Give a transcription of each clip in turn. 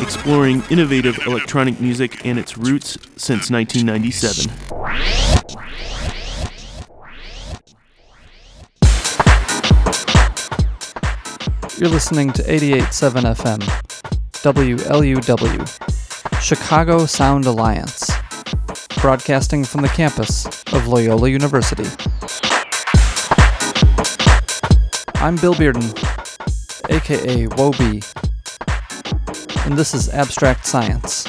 Exploring innovative electronic music and its roots since 1997. You're listening to 88.7 FM, WLUW, Chicago Sound Alliance, broadcasting from the campus of Loyola University. I'm Bill Bearden, aka Whoa-B, and this is Abstract Science.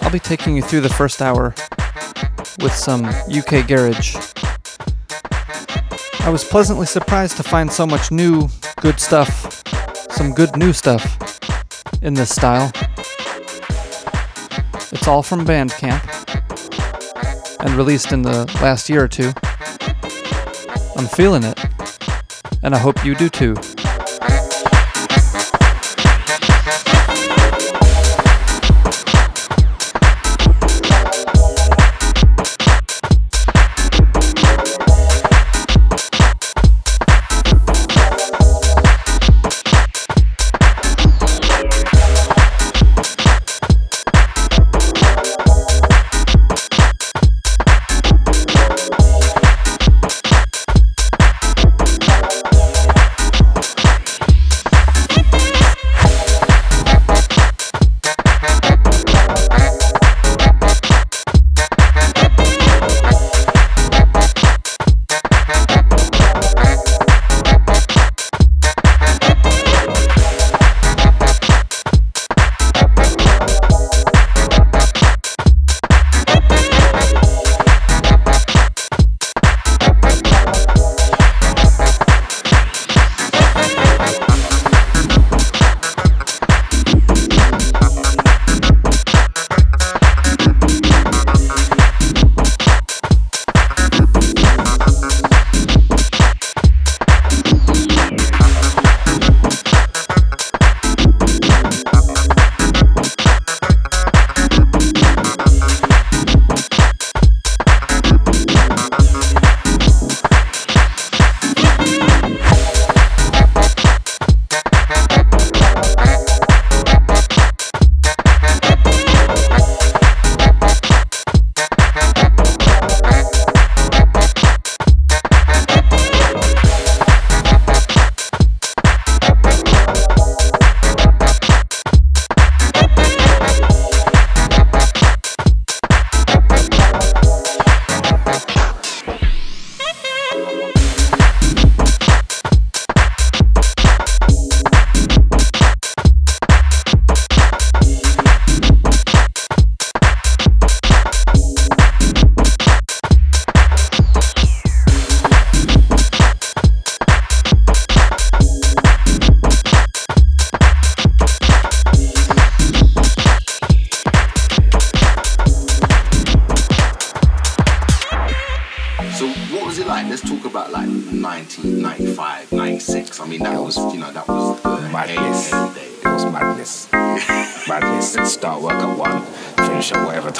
I'll be taking you through the first hour with some UK garage. I was pleasantly surprised to find so much new, good stuff, some good new stuff in this style. It's all from Bandcamp and released in the last year or two. I'm feeling it, and I hope you do too.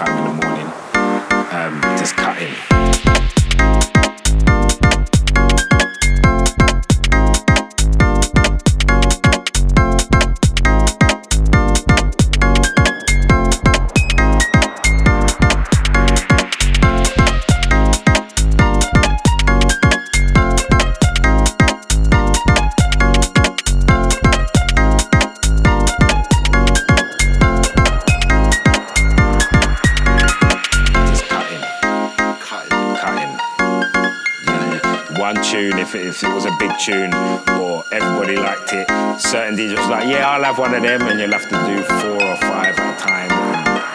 time in the morning, um, just cutting. it was a big tune or everybody liked it. Certain DJs was like, yeah, I'll have one of them, and you'll have to do four or five at a time.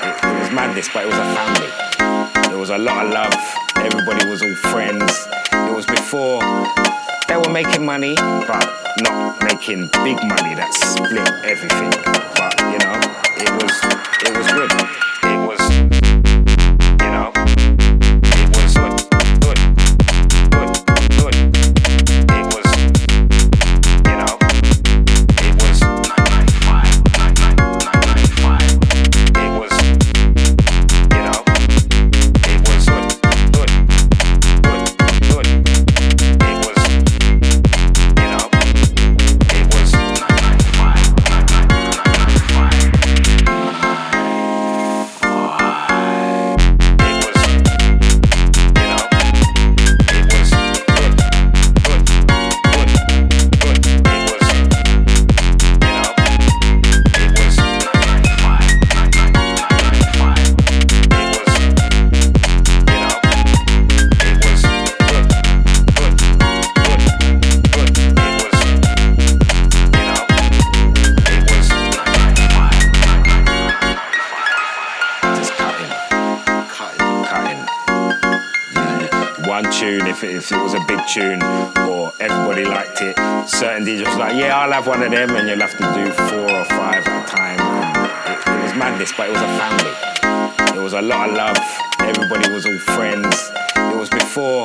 It, it was madness, but it was a family. There was a lot of love. Everybody was all friends. It was before they were making money, but not making big money that split everything. But you know, it was it was good. tune or everybody liked it. Certain DJs was like, yeah, I'll have one of them, and you'll have to do four or five at a time. It, it was madness, but it was a family. It was a lot of love. Everybody was all friends. It was before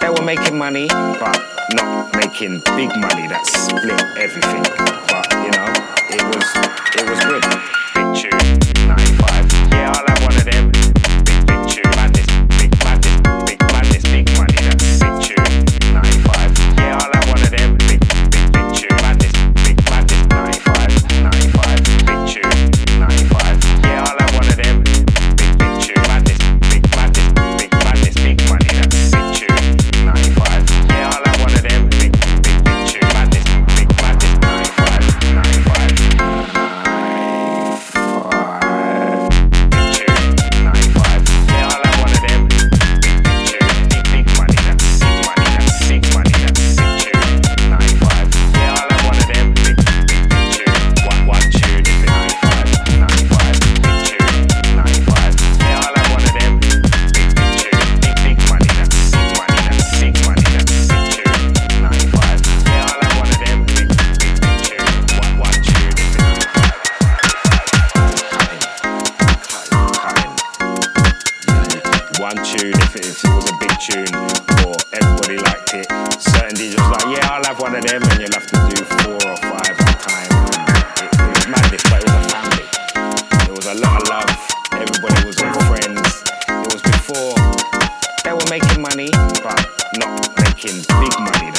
they were making money, but not making big money that split everything. before, they were making money, but not making big money.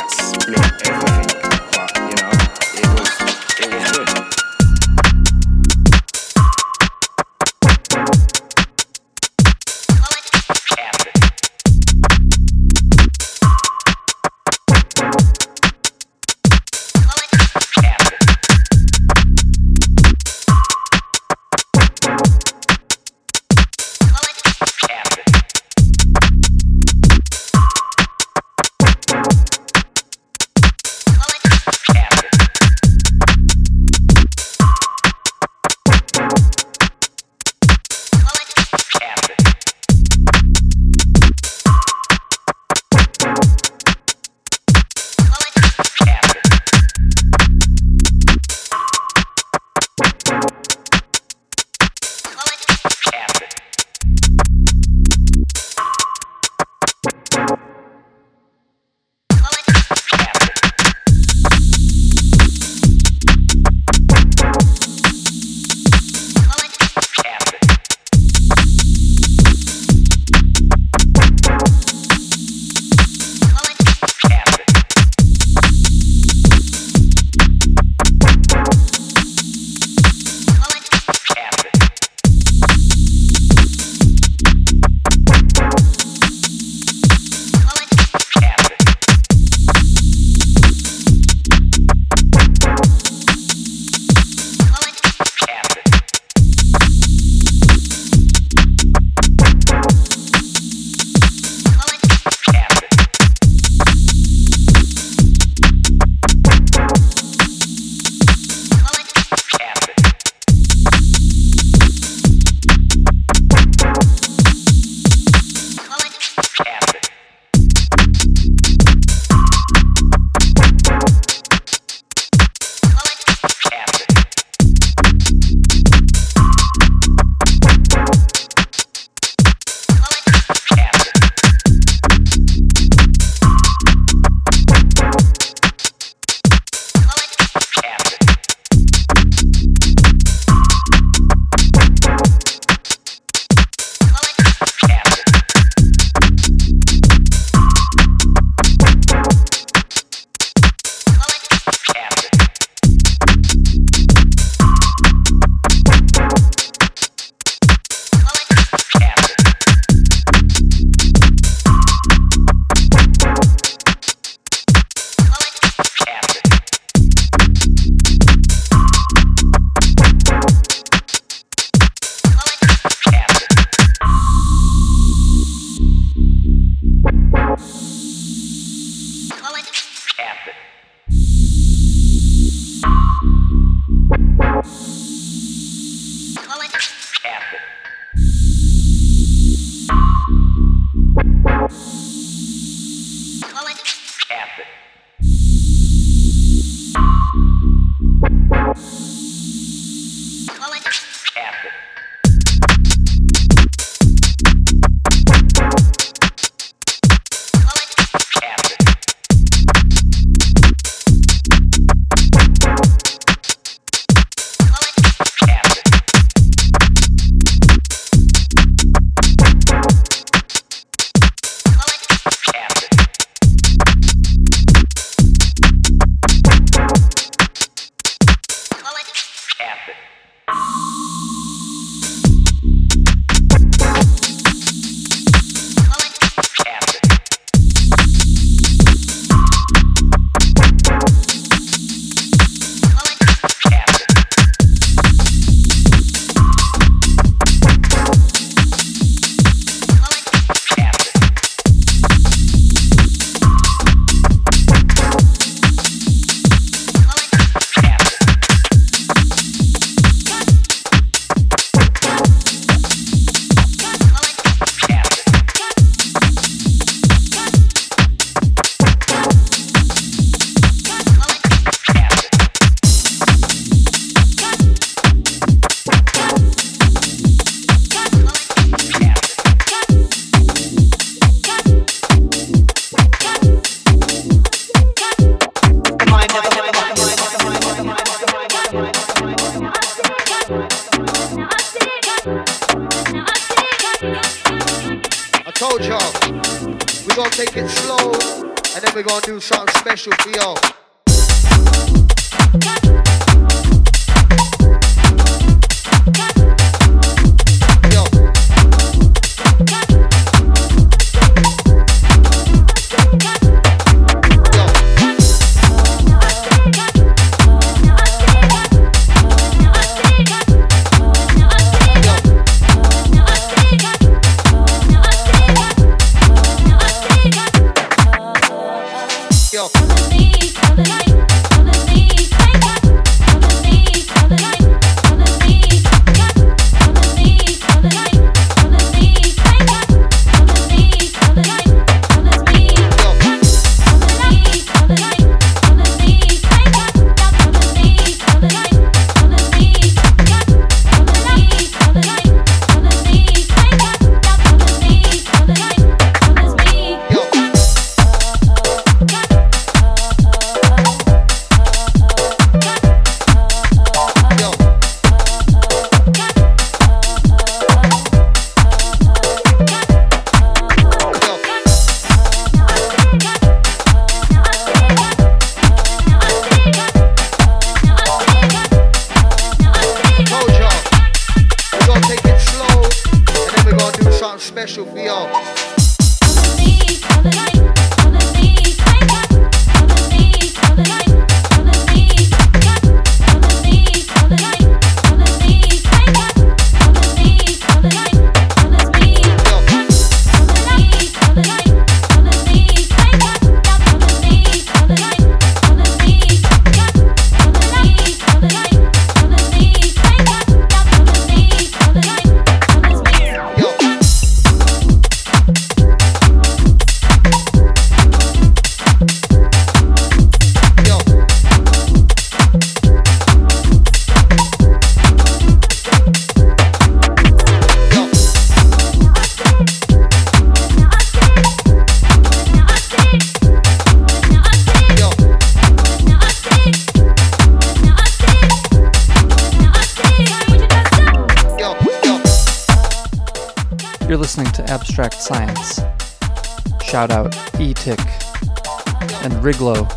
E-Tick and Riglo.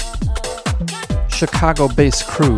Chicago based crew.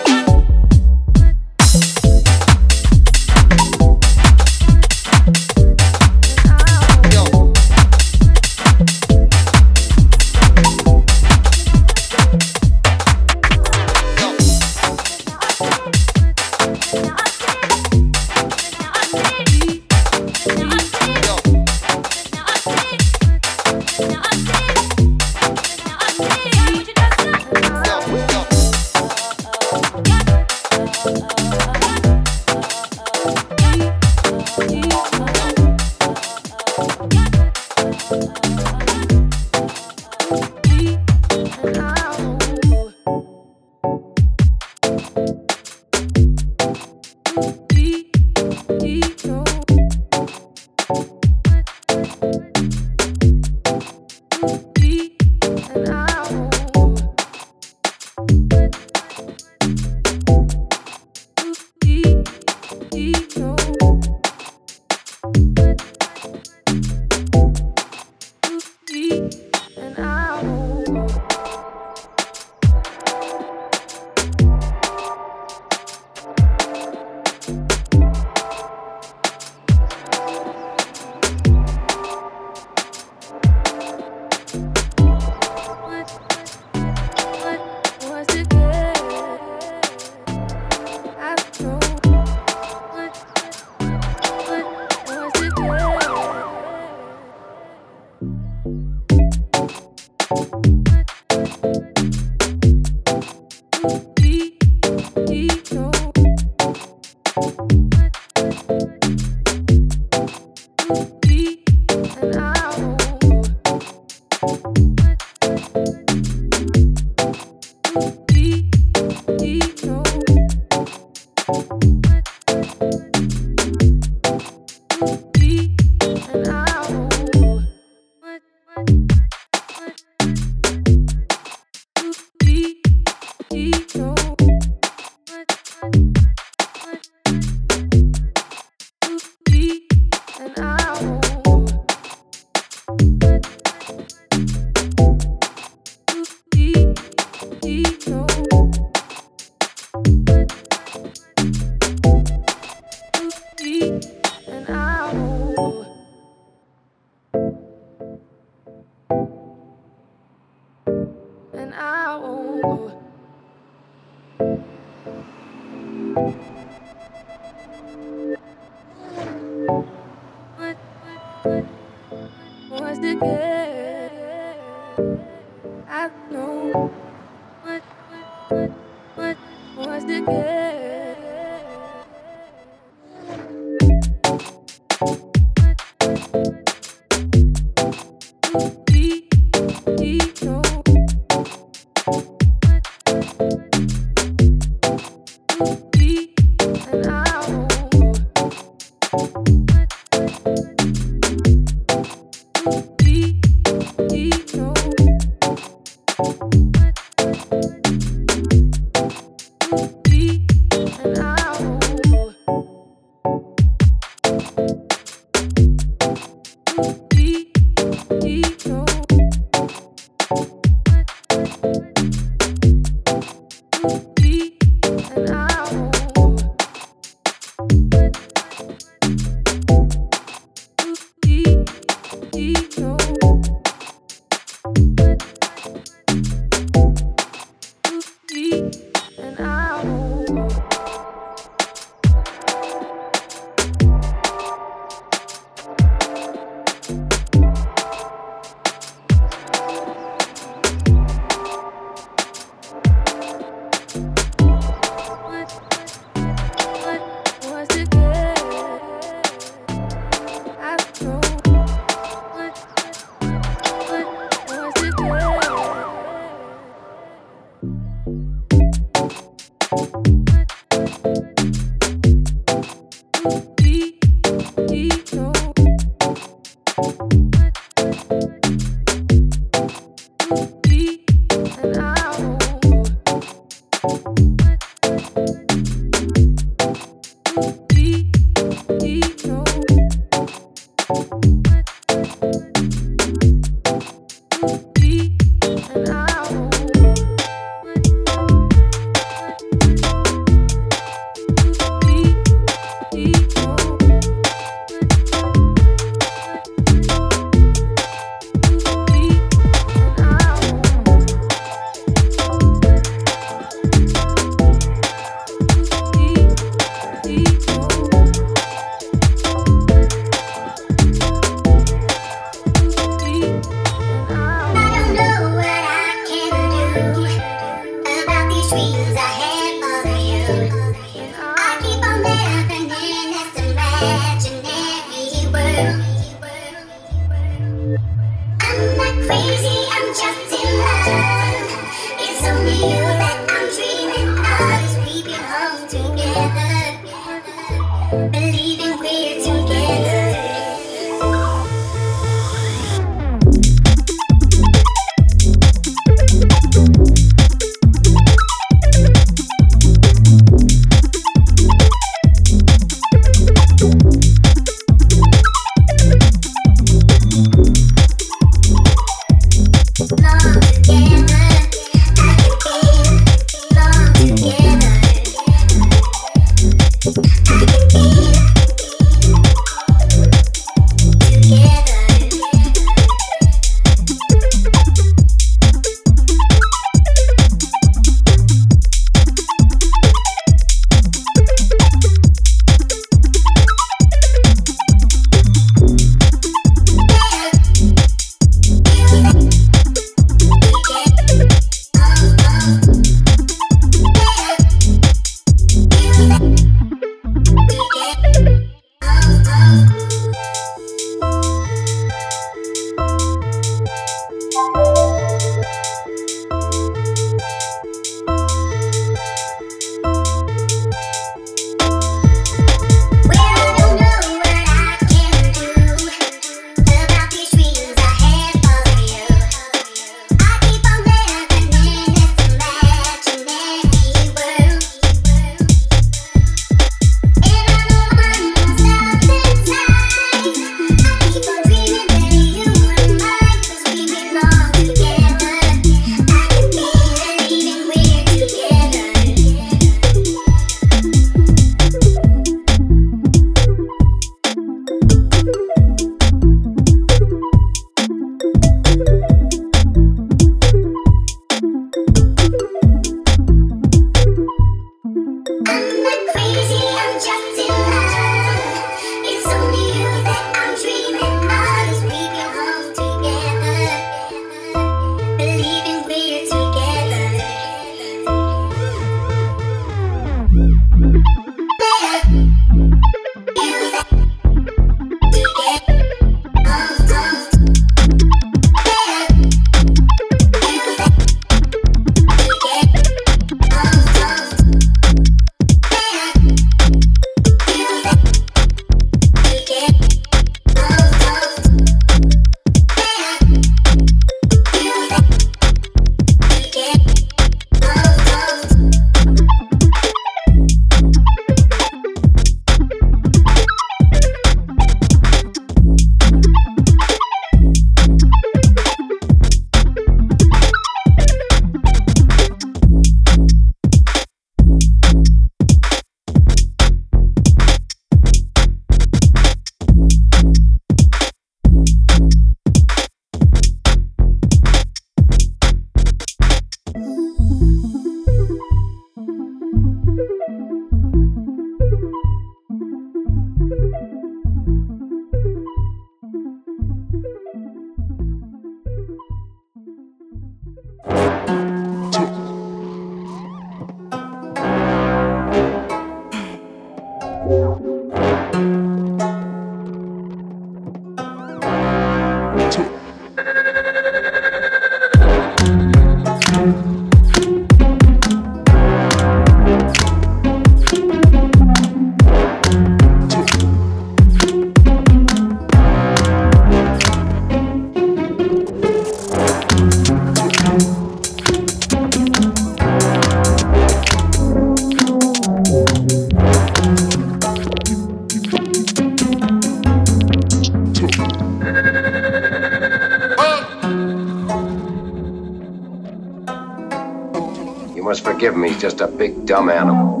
Just a big dumb animal.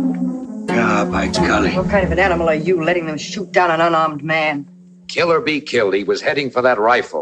Yeah, by golly. What kind of an animal are you letting them shoot down an unarmed man? Kill or be killed, he was heading for that rifle.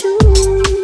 you.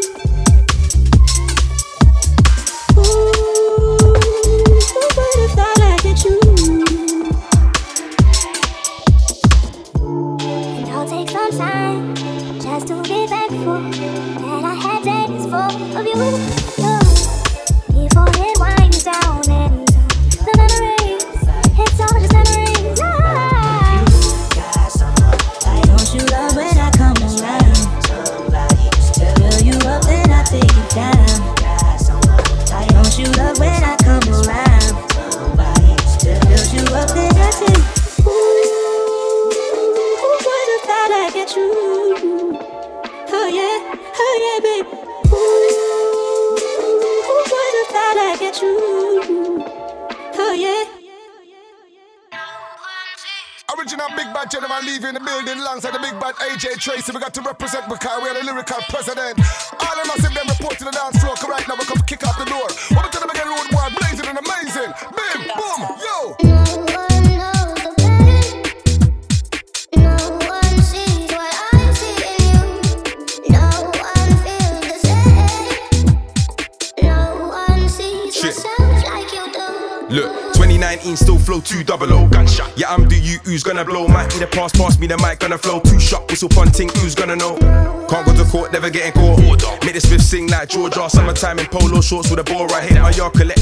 at Georgia. Summertime in polo shorts with a ball. right here. my yard, collect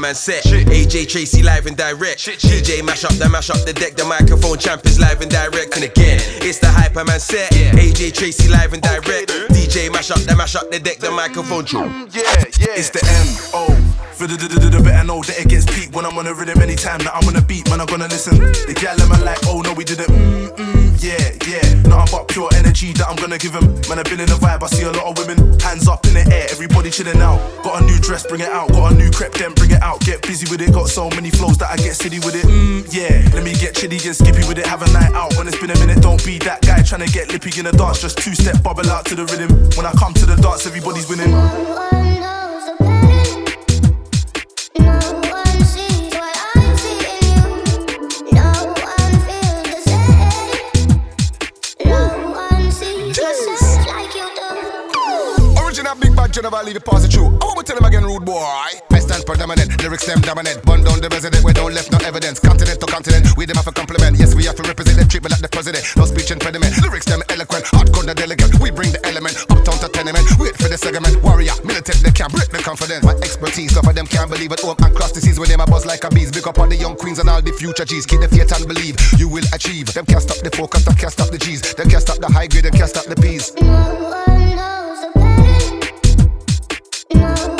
man set. Shit. AJ Tracey live and direct. Shit, shit. DJ mash up the mash up the deck. The microphone champ is live and direct. And again, it's the hyper man set. Yeah. AJ Tracey live and direct. Okay, DJ mash up the mash up the deck. The microphone champ. Mm, yeah, yeah. It's the M O. Better know that it gets peak when I'm on a rhythm anytime that I'm on a beat, man. I'm gonna listen. The gal, am I like, oh no, we didn't. Mm-mm yeah, yeah. Nothing but pure energy that I'm gonna give them. Man, I've been in the vibe, I see a lot of women. Hands up in the air, everybody chilling out. Got a new dress, bring it out. Got a new crepe, then bring it out. Get busy with it, got so many flows that I get silly with it. Mm, yeah, let me get chilly and skippy with it. Have a night out when it's been a minute. Don't be that guy trying to get lippy in the dance. Just two step bubble out to the rhythm. When I come to the dance, everybody's winning. Bad Geneva, leave it pass it through. I want to tell him again, rude boy. I stand predominant, lyrics them dominant. Bun down the resident, we don't left no evidence. Continent to continent, we them have a compliment. Yes, we have to represent them, treat me like the president. No speech impediment, lyrics them eloquent. Hardcore the delegate, we bring the element. Uptown to tenement, wait for the segment. Warrior, militant, they can't break the confidence. My expertise, some of them can't believe it. Home and cross the seas with them, I buzz like a bees. Big up on the young queens and all the future G's. Keep the faith and believe you will achieve. Them can't stop the focus, them can't stop the G's. Them can't stop the high grade, them can't stop the P's. Yo,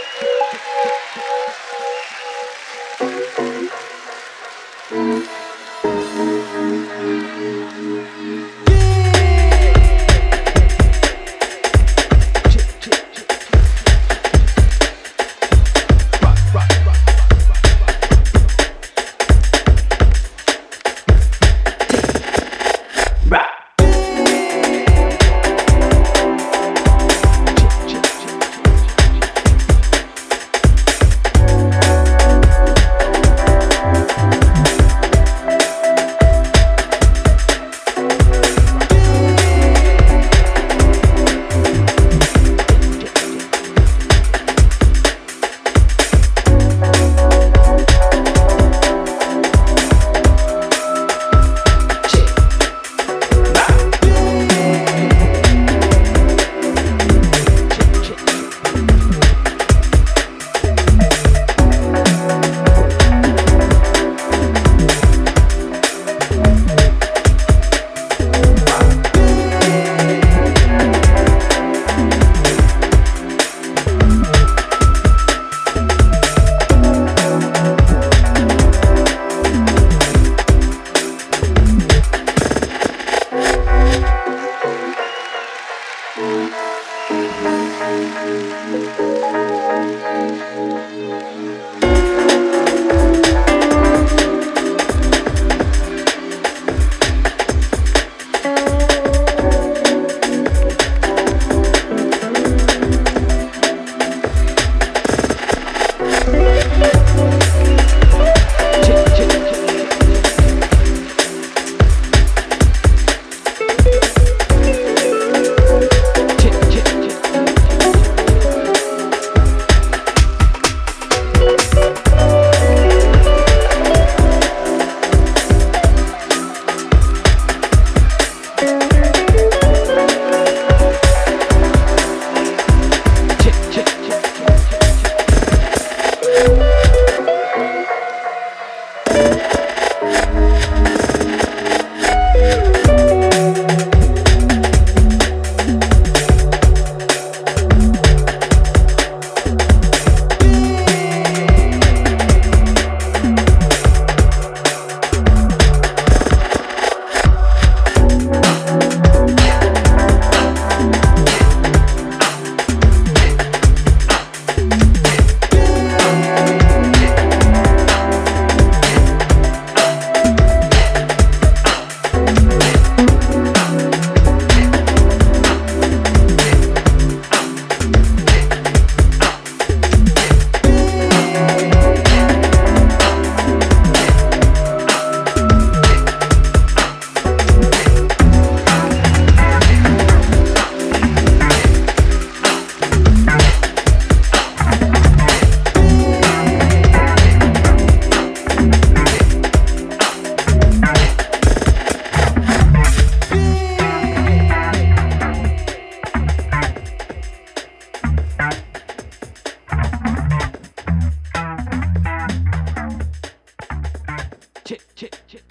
切切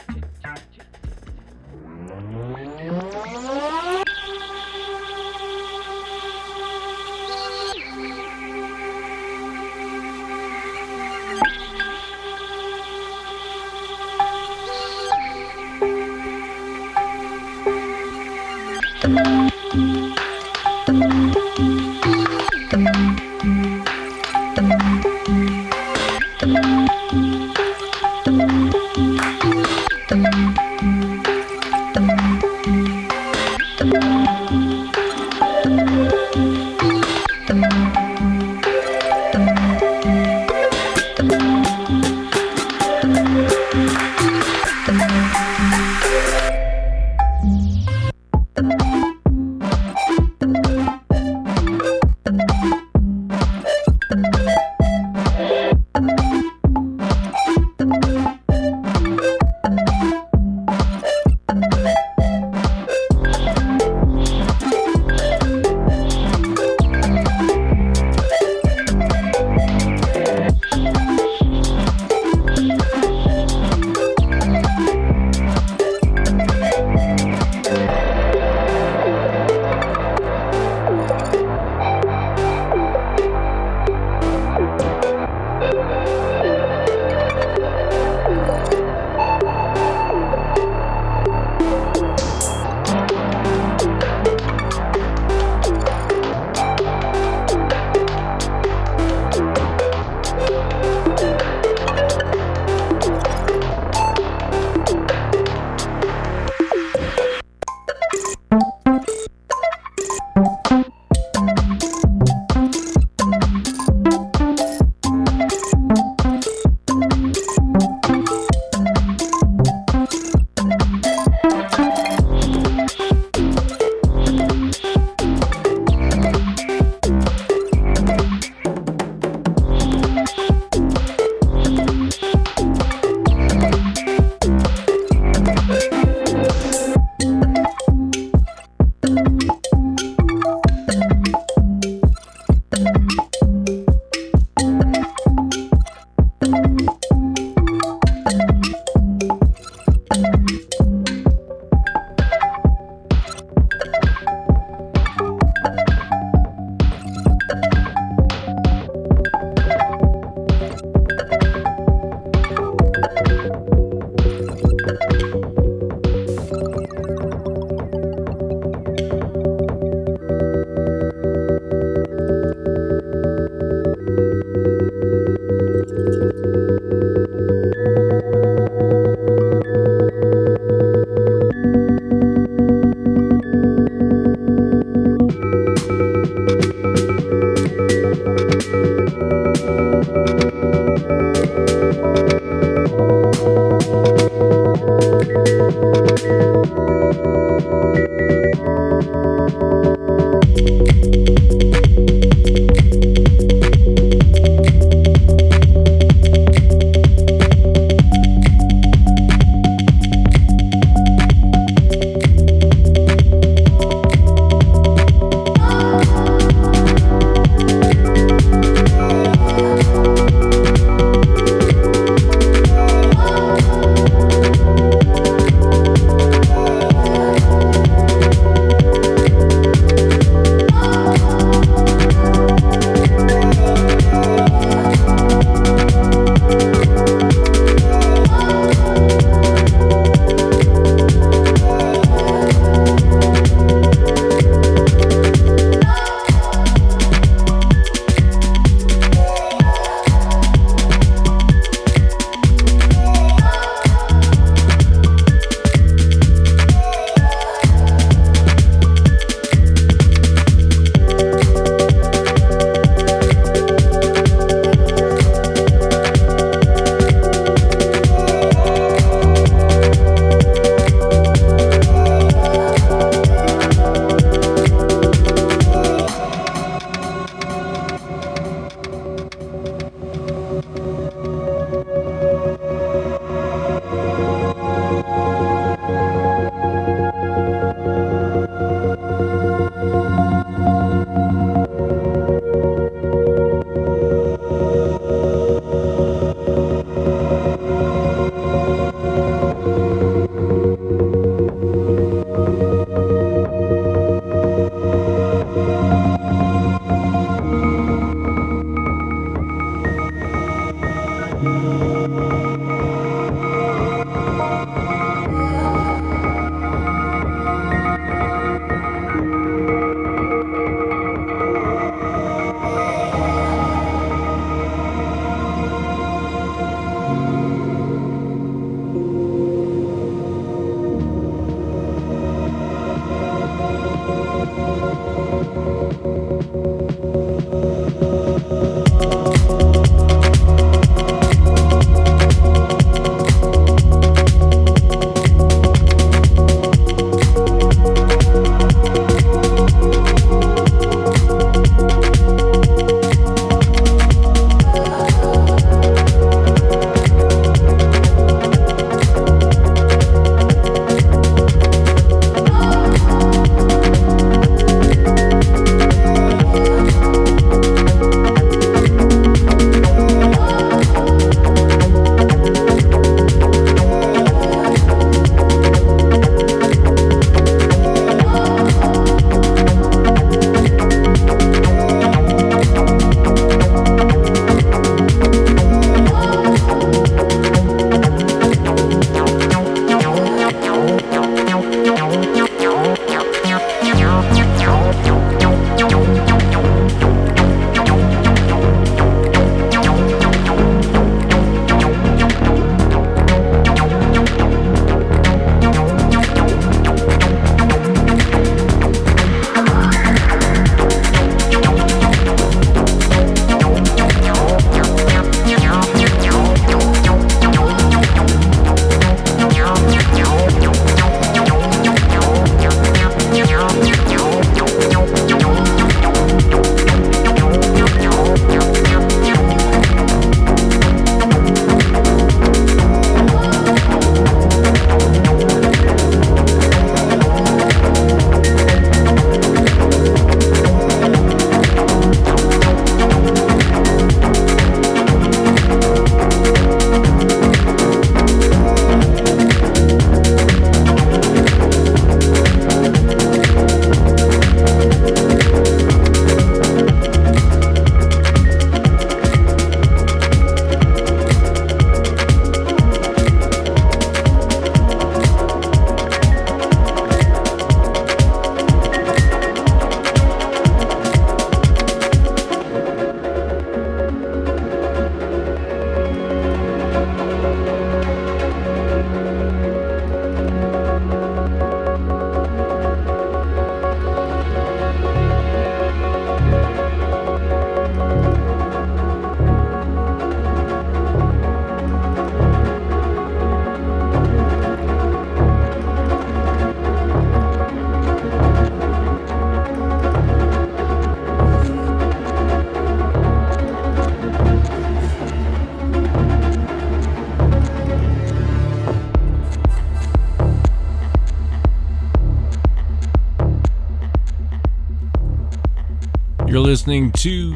listening to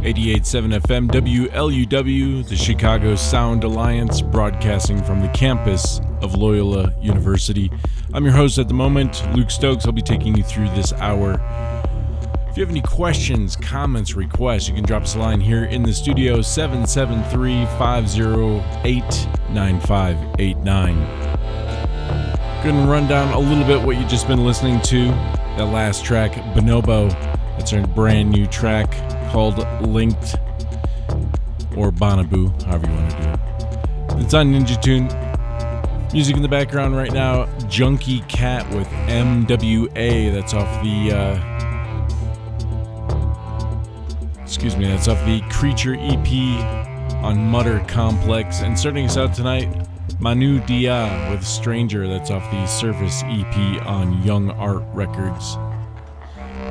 88.7 FM WLUW, the Chicago Sound Alliance, broadcasting from the campus of Loyola University. I'm your host at the moment, Luke Stokes. I'll be taking you through this hour. If you have any questions, comments, requests, you can drop us a line here in the studio 773 508 9589. Gonna run down a little bit what you've just been listening to. That last track, Bonobo, that's a brand new track called Linked or Bonaboo, however you want to do it. It's on Ninja Tune. Music in the background right now, Junkie Cat with MWA. That's off the. Uh, excuse me, that's off the Creature EP on Mutter Complex. And starting us out tonight, Manu Dia with Stranger. That's off the Surface EP on Young Art Records.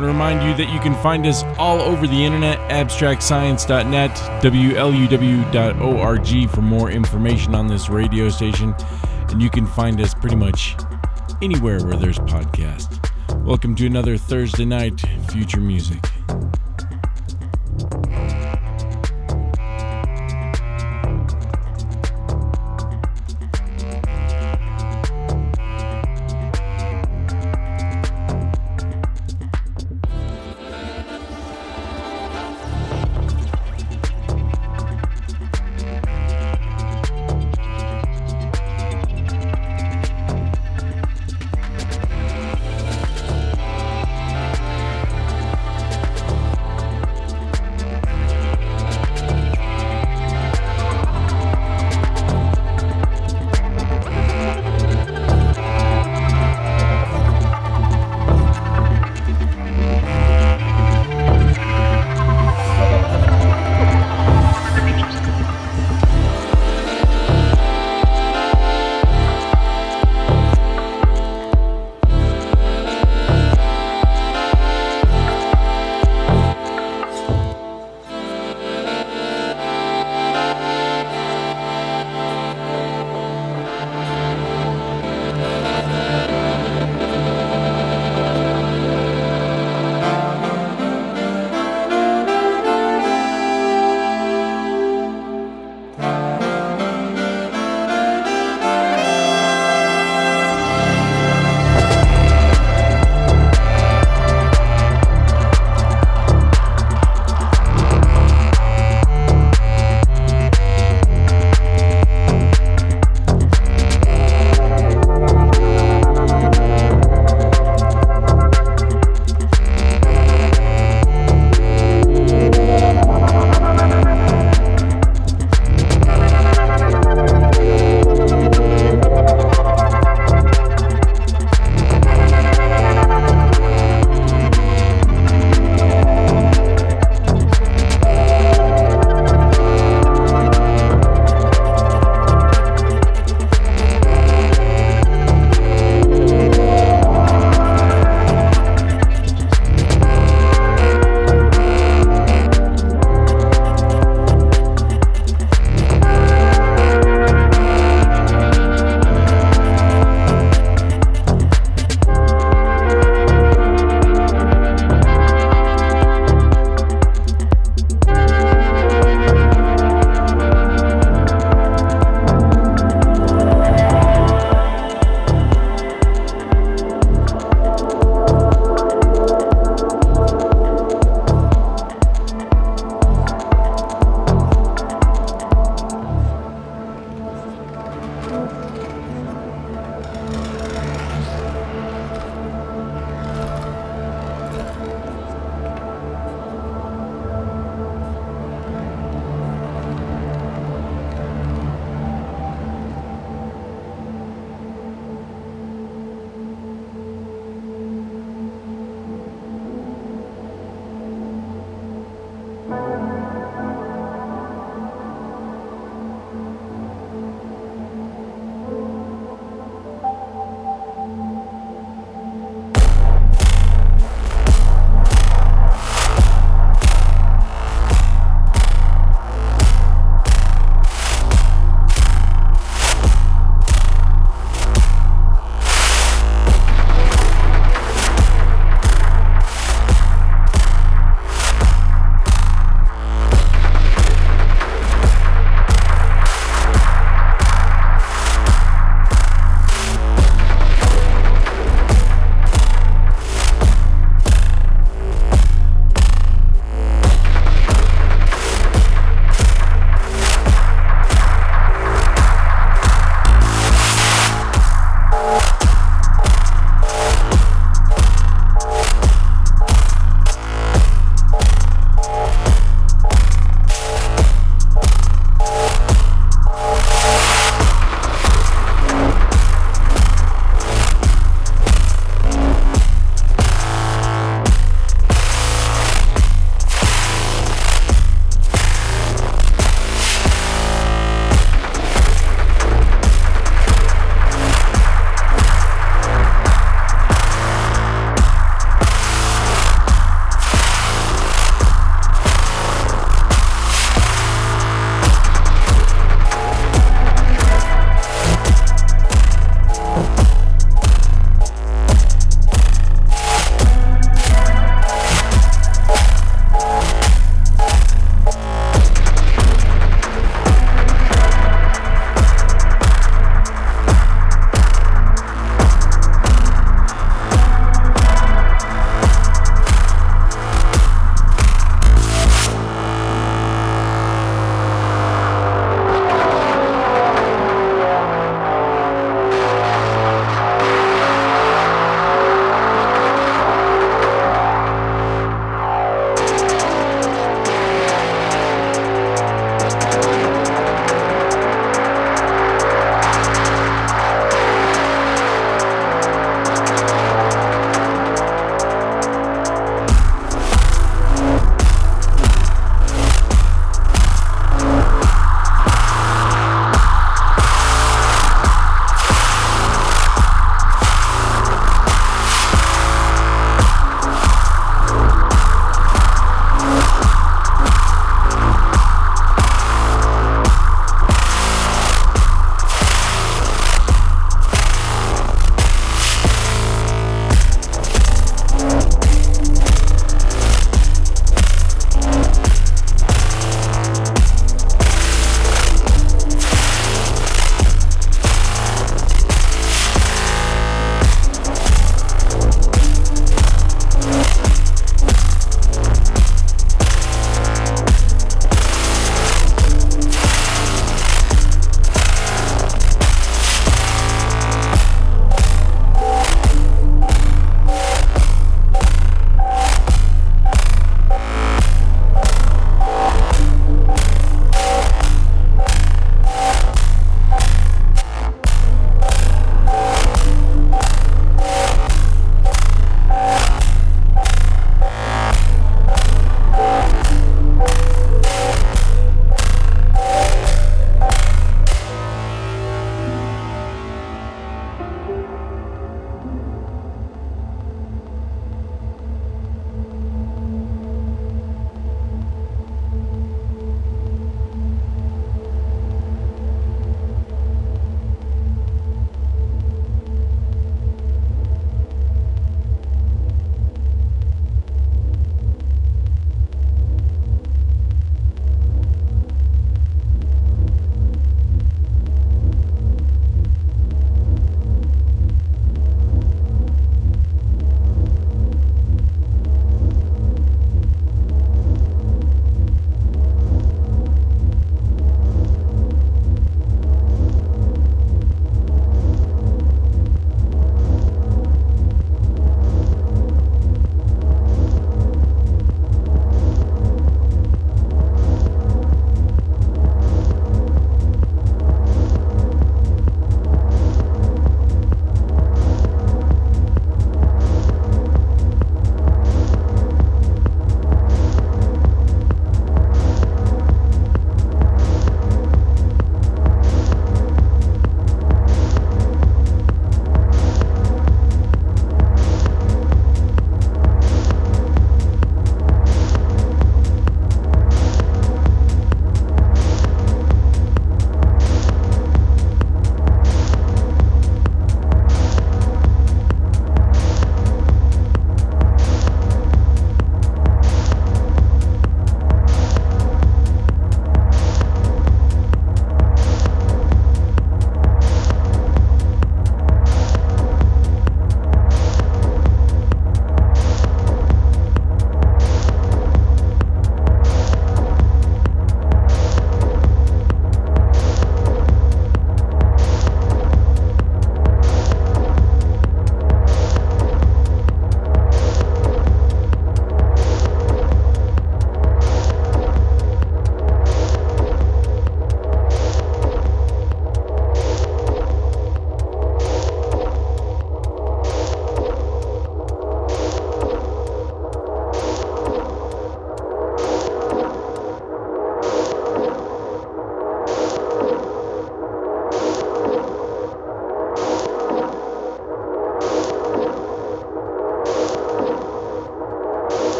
Want to remind you that you can find us all over the internet, abstractscience.net, WLUW.org for more information on this radio station, and you can find us pretty much anywhere where there's podcasts. Welcome to another Thursday night Future Music.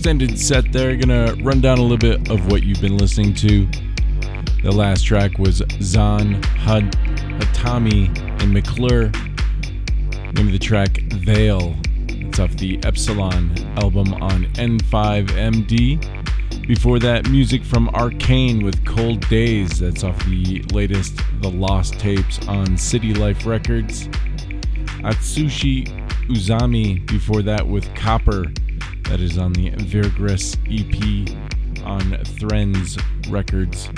Extended set there. Gonna run down a little bit of what you've been listening to. The last track was Zahn, Hud, Hatami, and McClure. Name of the track Veil. It's off the Epsilon album on N5MD. Before that, music from Arcane with Cold Days. That's off the latest The Lost Tapes on City Life Records. Atsushi Uzami before that with Copper. That is on the Virgress EP on Threns Records.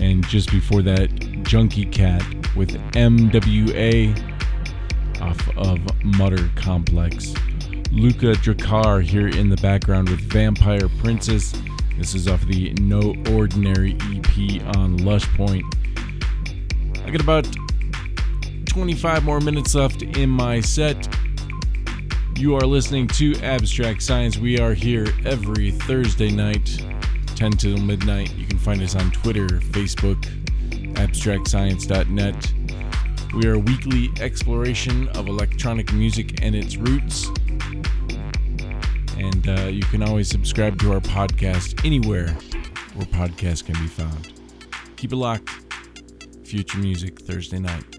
And just before that, Junkie Cat with MWA off of Mutter Complex. Luca Dracar here in the background with Vampire Princess. This is off the No Ordinary EP on Lush Point. I got about 25 more minutes left in my set. You are listening to Abstract Science. We are here every Thursday night, 10 till midnight. You can find us on Twitter, Facebook, abstractscience.net. We are a weekly exploration of electronic music and its roots. And uh, you can always subscribe to our podcast anywhere where podcasts can be found. Keep it locked. Future Music Thursday night.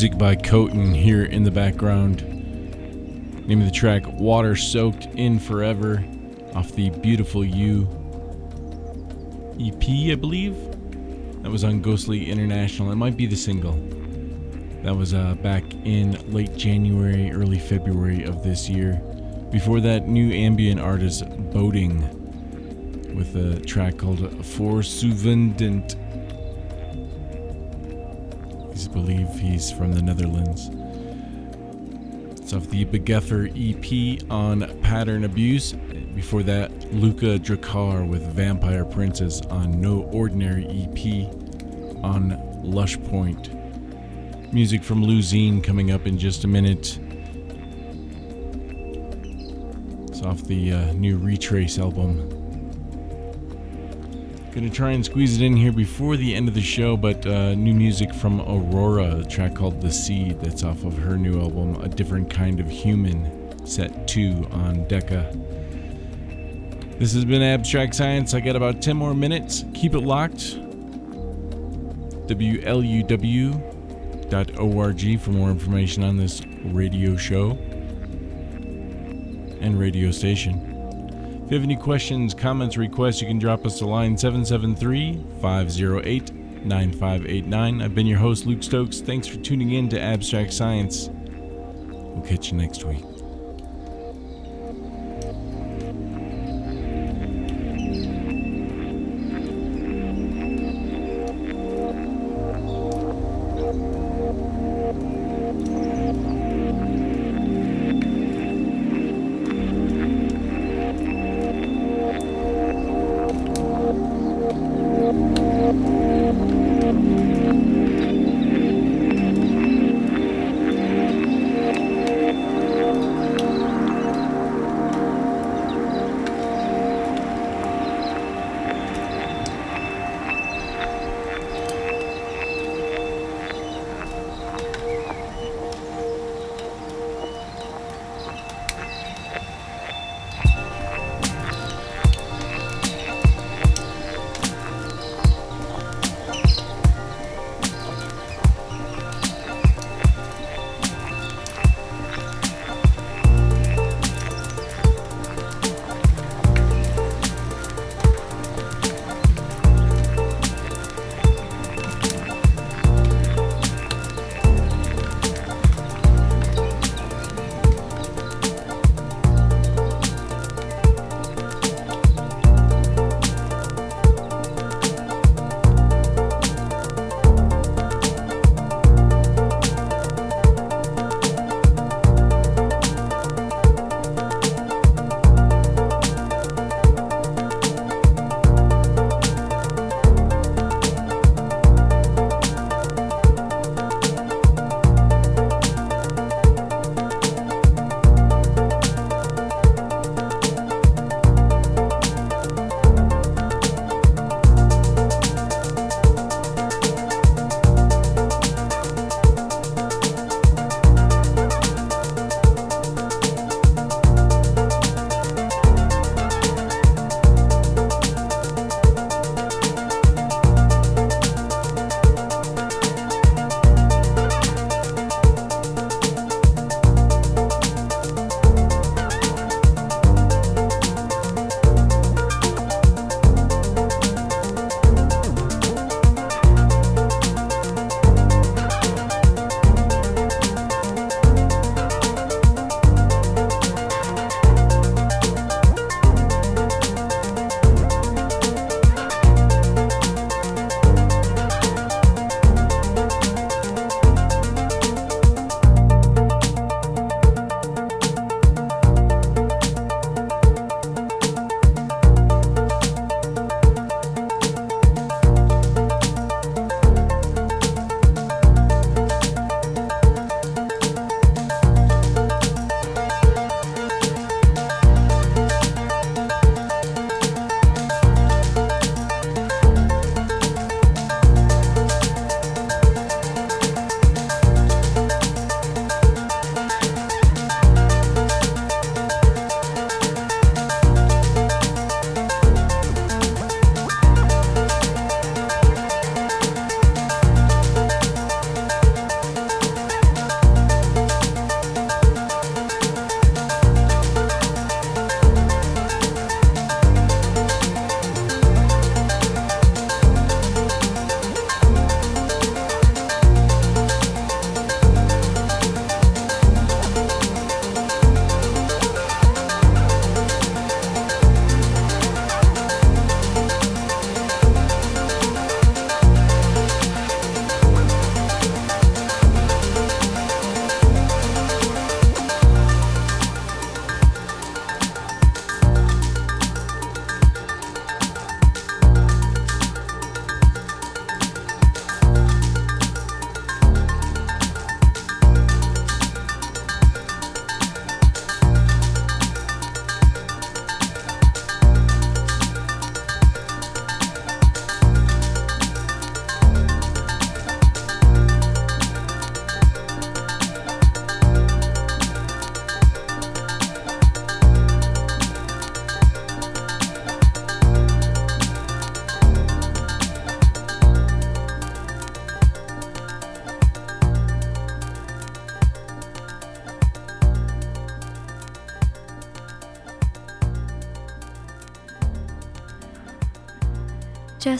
Music by Coton here in the background. Name of the track Water Soaked in Forever off the Beautiful You EP, I believe. That was on Ghostly International. It might be the single. That was uh, back in late January, early February of this year. Before that, new ambient artist Boating with a track called For Souvendent. Believe he's from the Netherlands. It's off the Begeffer EP on Pattern Abuse. Before that, Luca Dracar with Vampire Princess on No Ordinary EP on Lush Point. Music from Lusine coming up in just a minute. It's off the uh, new Retrace album. Gonna try and squeeze it in here before the end of the show, but uh, new music from Aurora, a track called The Seed, that's off of her new album, A Different Kind of Human, Step 2 on Decca. This has been Abstract Science. I got about 10 more minutes. Keep it locked. WLUW.org for more information on this radio show and radio station. If you have any questions, comments, requests, you can drop us a line 773 508 9589. I've been your host, Luke Stokes. Thanks for tuning in to Abstract Science. We'll catch you next week.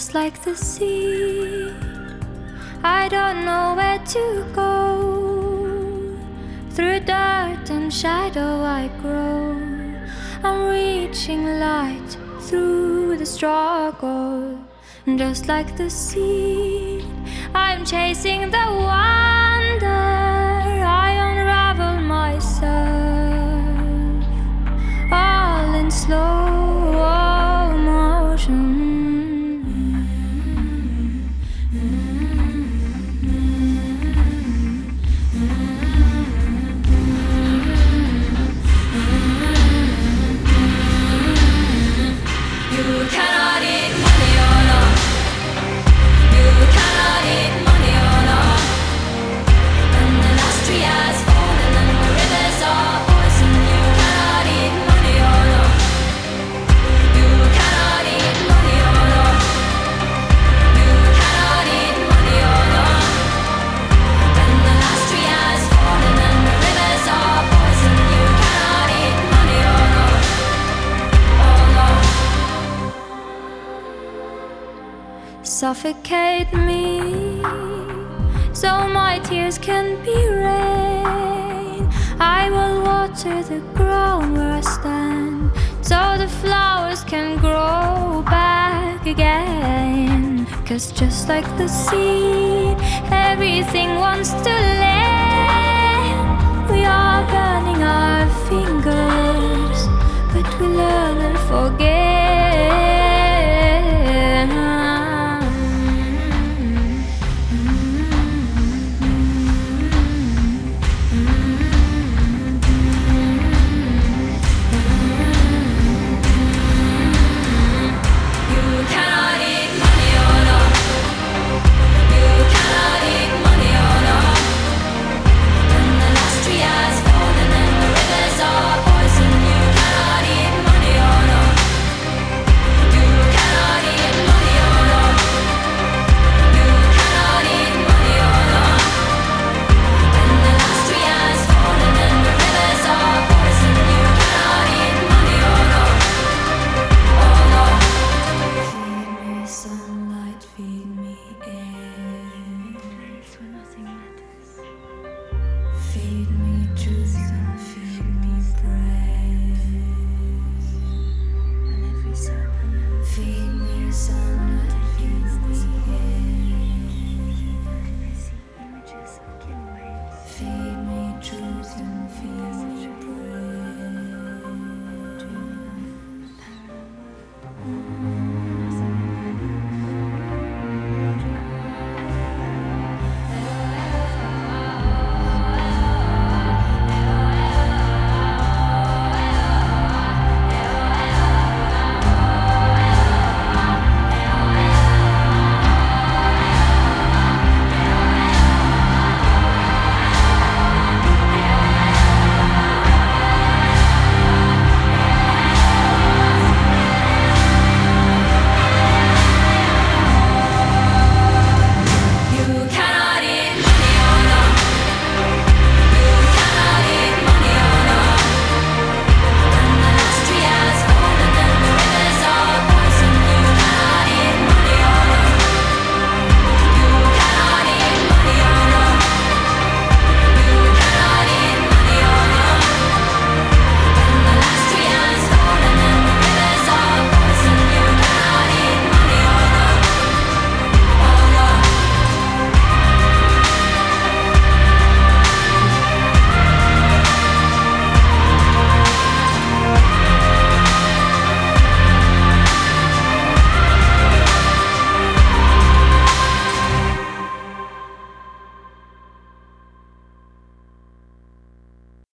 Just like the sea. I don't know where to go. Through dirt and shadow I grow. I'm reaching light through the struggle, just like the sea. I'm chasing the wonder. Cause just like the seed, everything wants to land. We are burning our fingers, but we learn and forget.